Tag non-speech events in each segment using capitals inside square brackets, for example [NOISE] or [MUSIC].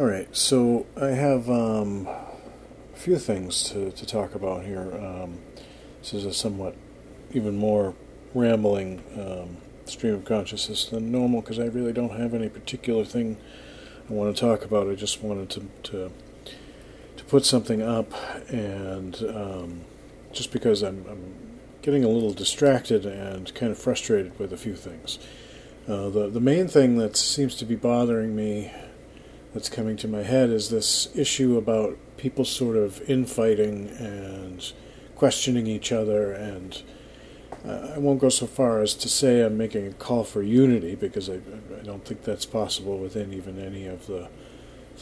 All right, so I have um, a few things to, to talk about here. Um, this is a somewhat even more rambling um, stream of consciousness than normal because I really don't have any particular thing I want to talk about. I just wanted to to, to put something up, and um, just because I'm, I'm getting a little distracted and kind of frustrated with a few things. Uh, the the main thing that seems to be bothering me that's coming to my head is this issue about people sort of infighting and questioning each other and uh, I won't go so far as to say I'm making a call for unity because I, I don't think that's possible within even any of the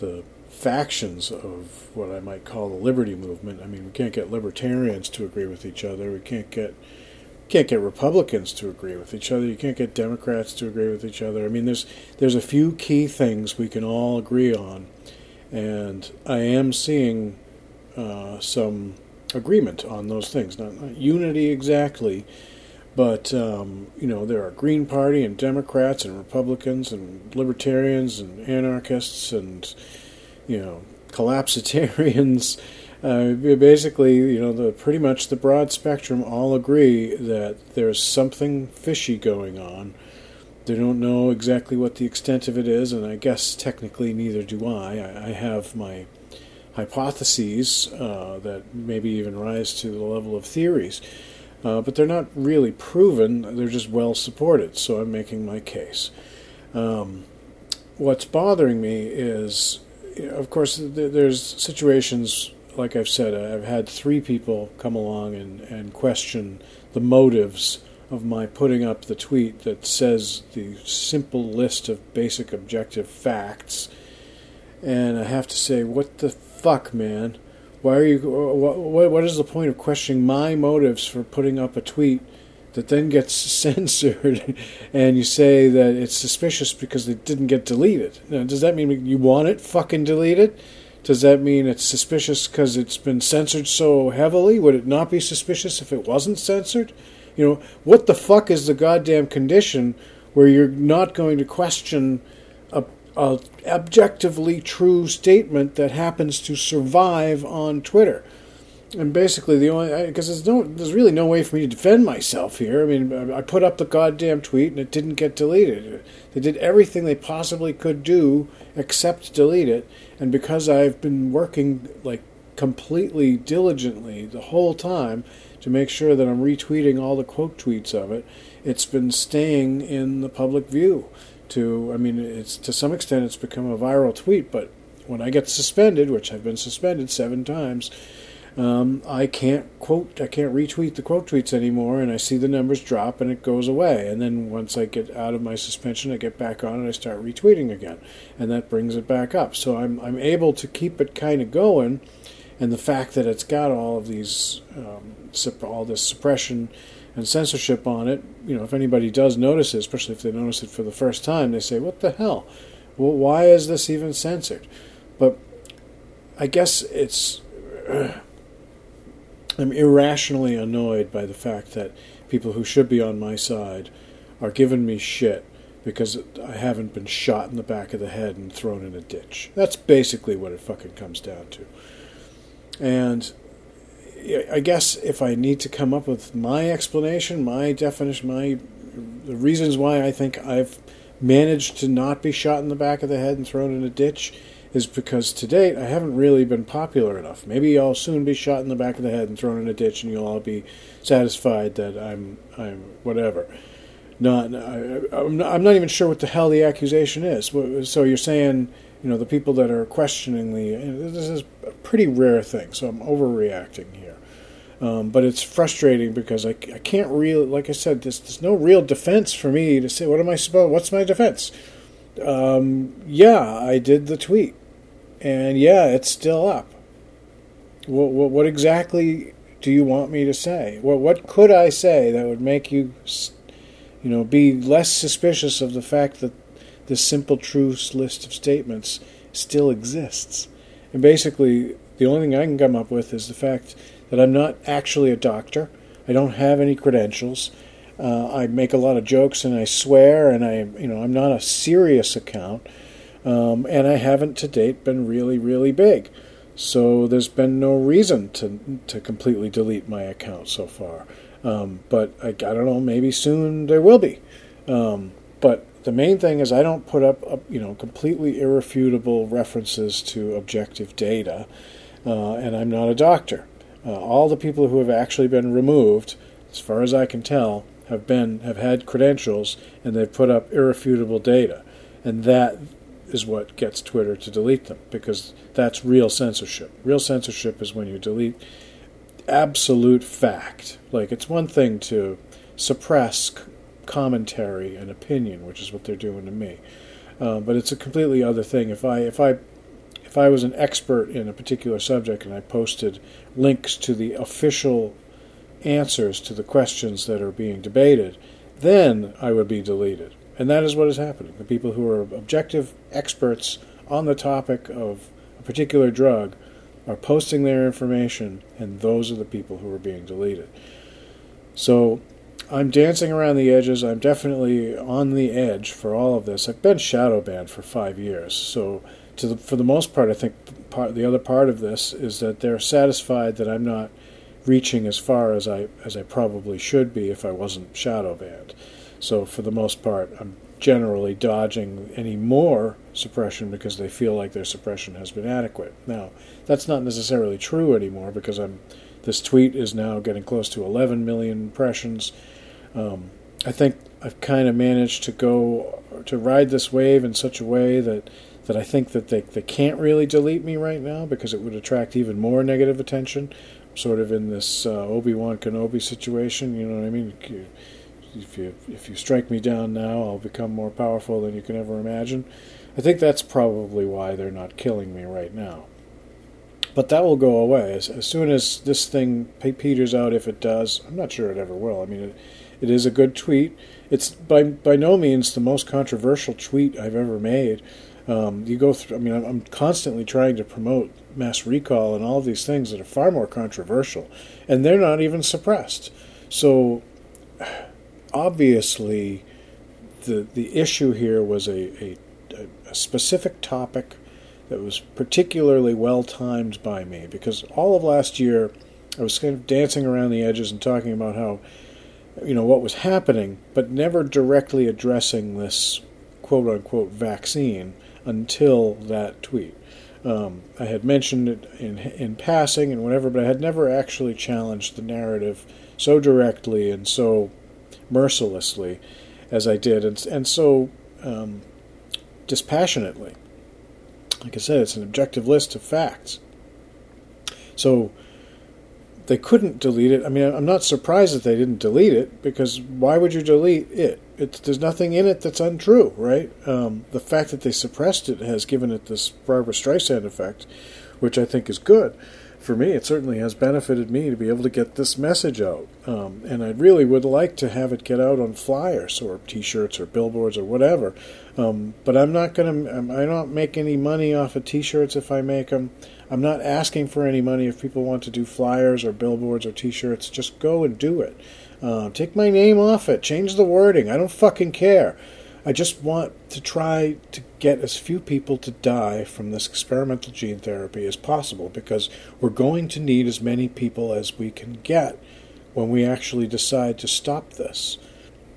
the factions of what I might call the liberty movement. I mean, we can't get libertarians to agree with each other. We can't get can't get Republicans to agree with each other. You can't get Democrats to agree with each other. I mean, there's there's a few key things we can all agree on, and I am seeing uh, some agreement on those things. Not, not unity exactly, but um, you know there are Green Party and Democrats and Republicans and Libertarians and anarchists and you know collapsitarians uh, basically, you know, the pretty much the broad spectrum all agree that there's something fishy going on. They don't know exactly what the extent of it is, and I guess technically neither do I. I, I have my hypotheses uh, that maybe even rise to the level of theories, uh, but they're not really proven. They're just well supported. So I'm making my case. Um, what's bothering me is, of course, there's situations like I've said, I've had three people come along and, and question the motives of my putting up the tweet that says the simple list of basic objective facts. And I have to say, what the fuck, man? Why are you? What, what is the point of questioning my motives for putting up a tweet that then gets [LAUGHS] censored, and you say that it's suspicious because it didn't get deleted? Now, does that mean you want it fucking deleted? Does that mean it's suspicious because it's been censored so heavily? Would it not be suspicious if it wasn't censored? You know, what the fuck is the goddamn condition where you're not going to question a, a objectively true statement that happens to survive on Twitter? And basically the only because there's no there's really no way for me to defend myself here. I mean, I put up the goddamn tweet and it didn't get deleted. They did everything they possibly could do except delete it, and because I've been working like completely diligently the whole time to make sure that I'm retweeting all the quote tweets of it, it's been staying in the public view. To I mean, it's to some extent it's become a viral tweet, but when I get suspended, which I've been suspended seven times um, I can't quote, I can't retweet the quote tweets anymore, and I see the numbers drop and it goes away. And then once I get out of my suspension, I get back on and I start retweeting again, and that brings it back up. So I'm I'm able to keep it kind of going, and the fact that it's got all of these um, all this suppression and censorship on it, you know, if anybody does notice it, especially if they notice it for the first time, they say, "What the hell? Well, why is this even censored?" But I guess it's. [CLEARS THROAT] I'm irrationally annoyed by the fact that people who should be on my side are giving me shit because I haven't been shot in the back of the head and thrown in a ditch. That's basically what it fucking comes down to. And I guess if I need to come up with my explanation, my definition, my the reasons why I think I've managed to not be shot in the back of the head and thrown in a ditch is because to date I haven't really been popular enough. Maybe I'll soon be shot in the back of the head and thrown in a ditch, and you'll all be satisfied that I'm I'm whatever. Not I, I'm not, I'm not even sure what the hell the accusation is. So you're saying you know the people that are questioning the this is a pretty rare thing. So I'm overreacting here. Um, but it's frustrating because I, I can't really, like I said, there's, there's no real defense for me to say, what am I supposed, what's my defense? Um, yeah, I did the tweet, and yeah, it's still up. What, what, what exactly do you want me to say? What what could I say that would make you, you know, be less suspicious of the fact that this simple truth list of statements still exists? And basically, the only thing I can come up with is the fact that I'm not actually a doctor. I don't have any credentials. Uh, I make a lot of jokes and I swear, and I, you know, I'm not a serious account. Um, and I haven't to date been really, really big. So there's been no reason to, to completely delete my account so far. Um, but I, I, don't know, maybe soon there will be. Um, but the main thing is I don't put up, you know, completely irrefutable references to objective data, uh, and I'm not a doctor. Uh, all the people who have actually been removed, as far as I can tell, have been have had credentials and they've put up irrefutable data, and that is what gets Twitter to delete them because that's real censorship. Real censorship is when you delete absolute fact. Like it's one thing to suppress commentary and opinion, which is what they're doing to me. Uh, but it's a completely other thing. If I if I if I was an expert in a particular subject and I posted links to the official answers to the questions that are being debated, then I would be deleted. And that is what is happening. The people who are objective experts on the topic of a particular drug are posting their information, and those are the people who are being deleted. So I'm dancing around the edges. I'm definitely on the edge for all of this. I've been shadow banned for five years, so the, for the most part, I think part, the other part of this is that they're satisfied that I'm not reaching as far as I as I probably should be if I wasn't shadow banned. So for the most part, I'm generally dodging any more suppression because they feel like their suppression has been adequate. Now, that's not necessarily true anymore because I'm this tweet is now getting close to 11 million impressions. Um, I think I've kind of managed to go to ride this wave in such a way that that I think that they, they can't really delete me right now because it would attract even more negative attention. Sort of in this uh, Obi Wan Kenobi situation, you know what I mean? If you if you strike me down now, I'll become more powerful than you can ever imagine. I think that's probably why they're not killing me right now. But that will go away as, as soon as this thing peters out. If it does, I'm not sure it ever will. I mean, it, it is a good tweet. It's by by no means the most controversial tweet I've ever made. Um, you go through. I mean, I'm, I'm, constantly trying to promote mass recall and all these things that are far more controversial, and they're not even suppressed. So, obviously, the the issue here was a, a, a specific topic that was particularly well timed by me because all of last year I was kind of dancing around the edges and talking about how you know what was happening, but never directly addressing this quote unquote vaccine until that tweet. Um, I had mentioned it in in passing and whatever, but I had never actually challenged the narrative so directly and so mercilessly as I did, and and so um, dispassionately. Like I said, it's an objective list of facts. So they couldn't delete it. I mean, I'm not surprised that they didn't delete it because why would you delete it? It's, there's nothing in it that's untrue, right? Um, the fact that they suppressed it has given it this Barbra Streisand effect, which I think is good. For me, it certainly has benefited me to be able to get this message out. Um, and I really would like to have it get out on flyers or t shirts or billboards or whatever. Um, but I'm not going to, I don't make any money off of t shirts if I make them. I'm not asking for any money if people want to do flyers or billboards or T-shirts. Just go and do it. Uh, take my name off it. Change the wording. I don't fucking care. I just want to try to get as few people to die from this experimental gene therapy as possible because we're going to need as many people as we can get when we actually decide to stop this.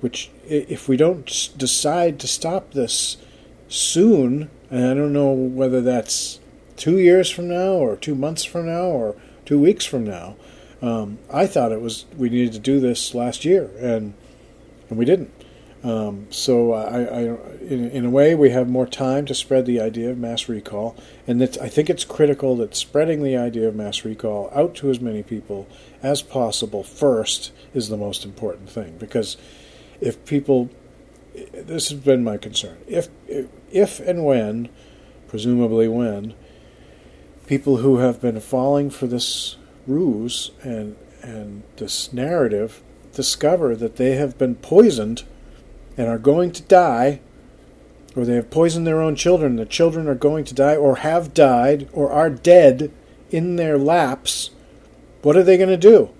Which, if we don't decide to stop this soon, and I don't know whether that's two years from now, or two months from now, or two weeks from now. Um, I thought it was we needed to do this last year, and and we didn't. Um, so I, I in, in, a way, we have more time to spread the idea of mass recall, and I think it's critical that spreading the idea of mass recall out to as many people as possible first is the most important thing. Because if people, this has been my concern, if if and when, presumably when, people who have been falling for this ruse and and this narrative discover that they have been poisoned and are going to die or they have poisoned their own children the children are going to die or have died or are dead in their laps what are they going to do?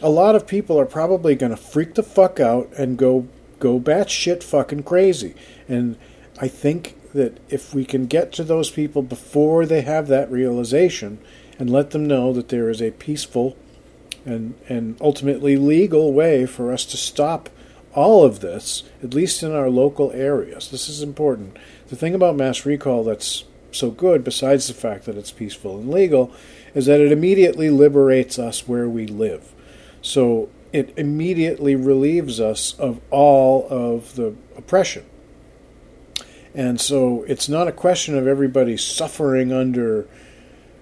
A lot of people are probably going to freak the fuck out and go go batshit fucking crazy. And I think that if we can get to those people before they have that realization and let them know that there is a peaceful and, and ultimately legal way for us to stop all of this, at least in our local areas. This is important. The thing about mass recall that's so good, besides the fact that it's peaceful and legal, is that it immediately liberates us where we live. So it immediately relieves us of all of the oppression. And so it's not a question of everybody suffering under,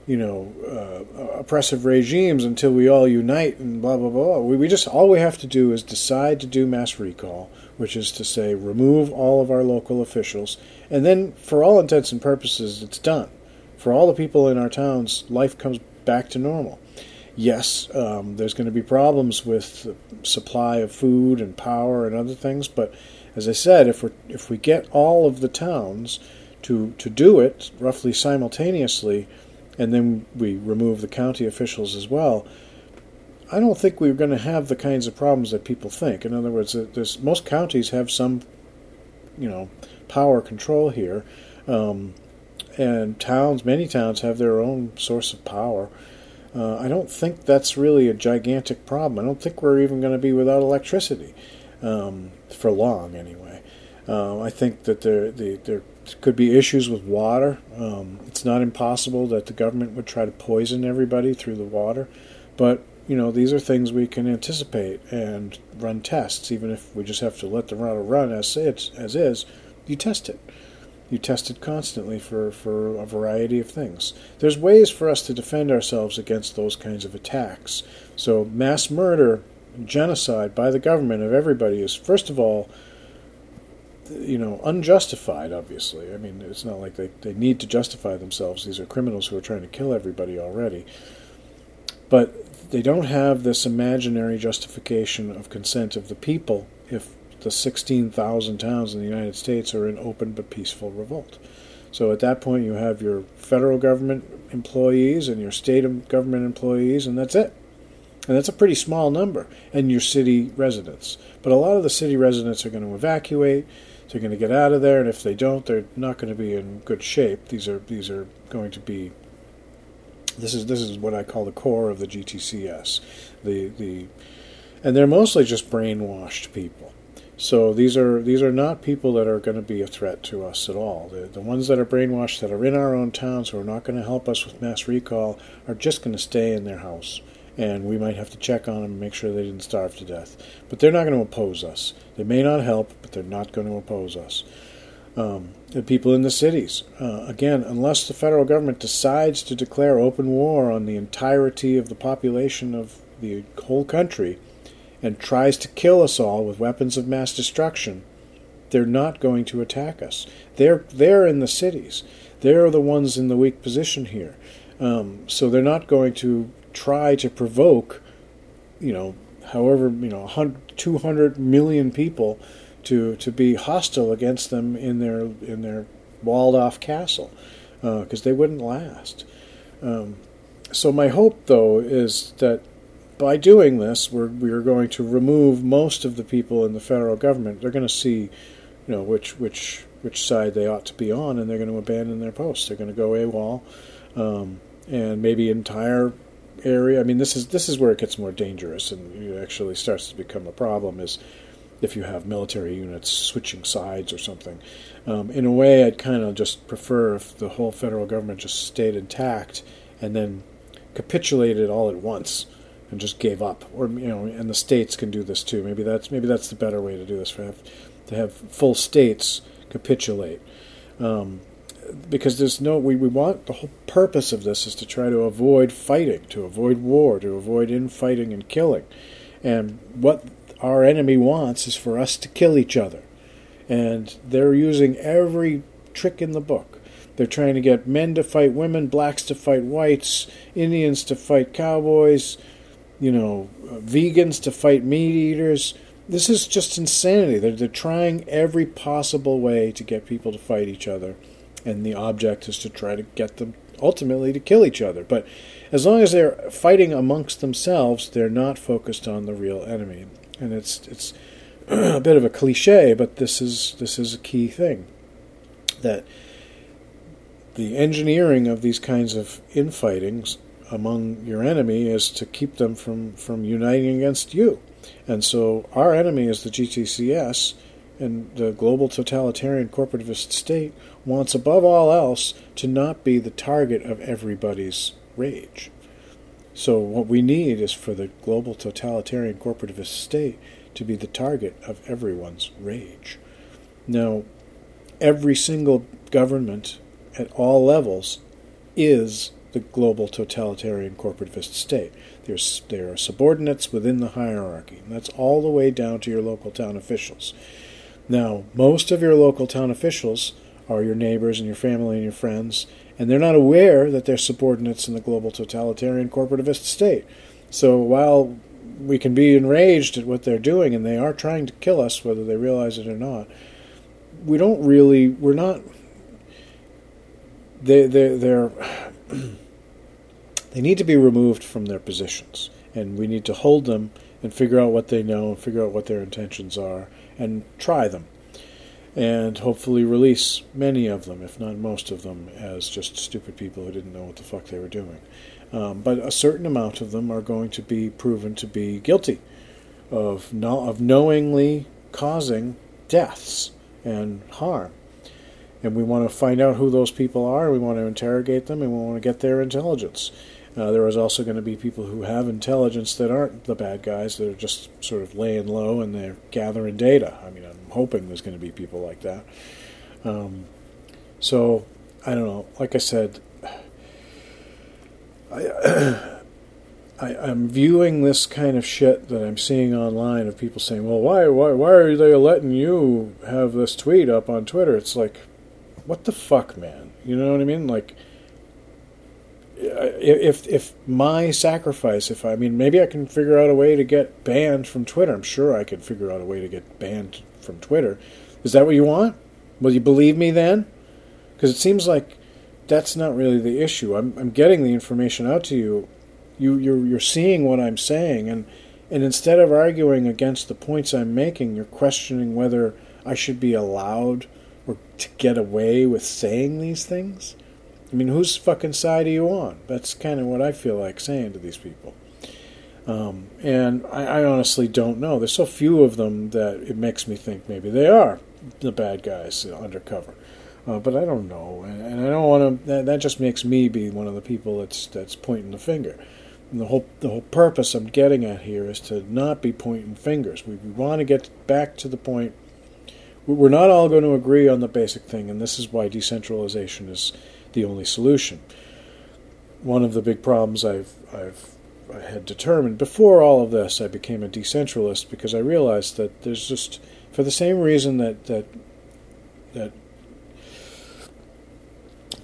you know, uh, oppressive regimes until we all unite and blah, blah, blah. We, we just, all we have to do is decide to do mass recall, which is to say, remove all of our local officials. And then, for all intents and purposes, it's done. For all the people in our towns, life comes back to normal yes, um, there's going to be problems with supply of food and power and other things. But as I said, if we if we get all of the towns to to do it roughly simultaneously, and then we remove the county officials as well. I don't think we're going to have the kinds of problems that people think. In other words, most counties have some, you know, power control here, um, and towns, many towns, have their own source of power. Uh, I don't think that's really a gigantic problem. I don't think we're even going to be without electricity um, for long, anyway. Uh, I think that there, the, there could be issues with water. Um, it's not impossible that the government would try to poison everybody through the water, but you know these are things we can anticipate and run tests. Even if we just have to let the water run as it's as is, you test it you test it constantly for, for a variety of things. There's ways for us to defend ourselves against those kinds of attacks. So, mass murder, genocide by the government of everybody is, first of all, you know, unjustified, obviously. I mean, it's not like they, they need to justify themselves. These are criminals who are trying to kill everybody already. But they don't have this imaginary justification of consent of the people if the 16,000 towns in the United States are in open but peaceful revolt. So at that point, you have your federal government employees and your state government employees, and that's it. And that's a pretty small number, and your city residents. But a lot of the city residents are going to evacuate. They're going to get out of there, and if they don't, they're not going to be in good shape. These are these are going to be. This is this is what I call the core of the GTCS, the the, and they're mostly just brainwashed people. So these are these are not people that are going to be a threat to us at all. The, the ones that are brainwashed that are in our own towns who are not going to help us with mass recall are just going to stay in their house, and we might have to check on them and make sure they didn't starve to death. But they're not going to oppose us. They may not help, but they're not going to oppose us. Um, the people in the cities, uh, again, unless the federal government decides to declare open war on the entirety of the population of the whole country and tries to kill us all with weapons of mass destruction, they're not going to attack us. They're they're in the cities. They're the ones in the weak position here. Um, so they're not going to try to provoke, you know, however you know, 200 million people to to be hostile against them in their in their walled off castle because uh, they wouldn't last. Um, so my hope though is that by doing this, we're we're going to remove most of the people in the federal government. They're going to see, you know, which which which side they ought to be on, and they're going to abandon their posts. They're going to go AWOL, um, and maybe entire area. I mean, this is this is where it gets more dangerous, and it actually starts to become a problem. Is if you have military units switching sides or something. Um, in a way, I'd kind of just prefer if the whole federal government just stayed intact and then capitulated all at once and just gave up. Or you know, and the states can do this too. Maybe that's maybe that's the better way to do this. For have, to have full states capitulate. Um, because there's no we, we want the whole purpose of this is to try to avoid fighting to avoid war to avoid infighting and killing and what our enemy wants is for us to kill each other and they're using every trick in the book they're trying to get men to fight women blacks to fight whites indians to fight cowboys you know, vegans to fight meat eaters. This is just insanity. They're, they're trying every possible way to get people to fight each other, and the object is to try to get them ultimately to kill each other. But as long as they're fighting amongst themselves, they're not focused on the real enemy. And it's it's [CLEARS THROAT] a bit of a cliche, but this is this is a key thing. that the engineering of these kinds of infightings among your enemy is to keep them from, from uniting against you. And so our enemy is the GTCS, and the global totalitarian corporativist state wants above all else to not be the target of everybody's rage. So, what we need is for the global totalitarian corporativist state to be the target of everyone's rage. Now, every single government at all levels is the global totalitarian corporativist state. There's, there are subordinates within the hierarchy, and that's all the way down to your local town officials. Now, most of your local town officials are your neighbors and your family and your friends, and they're not aware that they're subordinates in the global totalitarian corporativist state. So while we can be enraged at what they're doing, and they are trying to kill us, whether they realize it or not, we don't really, we're not, they, they, they're, they need to be removed from their positions, and we need to hold them and figure out what they know and figure out what their intentions are and try them and hopefully release many of them, if not most of them, as just stupid people who didn't know what the fuck they were doing. Um, but a certain amount of them are going to be proven to be guilty of no, of knowingly causing deaths and harm. And we want to find out who those people are. We want to interrogate them, and we want to get their intelligence. Uh, there is also going to be people who have intelligence that aren't the bad guys, that are just sort of laying low and they're gathering data. I mean, I'm hoping there's going to be people like that. Um, so, I don't know. Like I said, I, [CLEARS THROAT] I, am viewing this kind of shit that I'm seeing online of people saying, "Well, why, why, why are they letting you have this tweet up on Twitter?" It's like, what the fuck, man? You know what I mean? Like, if if my sacrifice, if I mean, maybe I can figure out a way to get banned from Twitter. I'm sure I could figure out a way to get banned from Twitter. Is that what you want? Will you believe me then? Because it seems like that's not really the issue. I'm I'm getting the information out to you. You you're you're seeing what I'm saying, and and instead of arguing against the points I'm making, you're questioning whether I should be allowed or to get away with saying these things. I mean, whose fucking side are you on? That's kind of what I feel like saying to these people. Um, and I, I, honestly don't know. There's so few of them that it makes me think maybe they are the bad guys undercover. Uh, but I don't know, and, and I don't want to. That, that, just makes me be one of the people that's that's pointing the finger. And the whole the whole purpose I'm getting at here is to not be pointing fingers. We, we want to get back to the point. We're not all going to agree on the basic thing, and this is why decentralization is the only solution. One of the big problems I've, I've I had determined before all of this, I became a decentralist because I realized that there's just for the same reason that that that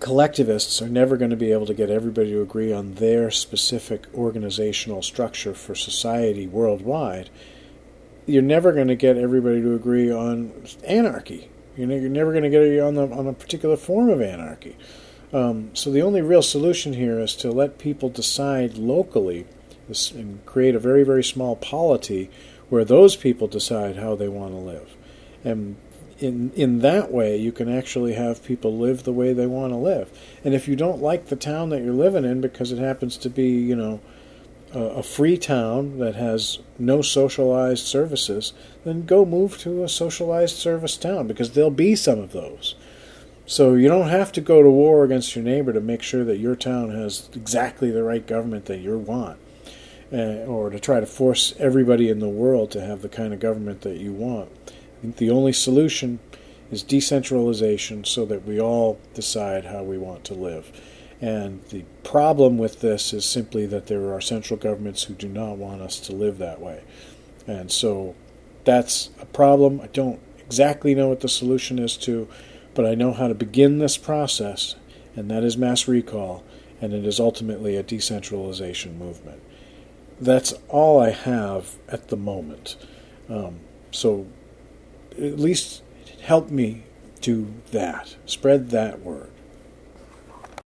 collectivists are never going to be able to get everybody to agree on their specific organizational structure for society worldwide. You're never going to get everybody to agree on anarchy. You know, you're never going to get on the, on a particular form of anarchy. Um, so the only real solution here is to let people decide locally and create a very, very small polity where those people decide how they want to live. And in, in that way, you can actually have people live the way they want to live. And if you don't like the town that you're living in because it happens to be, you know, a, a free town that has no socialized services, then go move to a socialized service town because there'll be some of those. So you don't have to go to war against your neighbor to make sure that your town has exactly the right government that you want, uh, or to try to force everybody in the world to have the kind of government that you want. I think the only solution is decentralization so that we all decide how we want to live. And the problem with this is simply that there are central governments who do not want us to live that way. And so that's a problem. I don't exactly know what the solution is to but I know how to begin this process, and that is mass recall, and it is ultimately a decentralization movement. That's all I have at the moment. Um, so at least help me do that. Spread that word.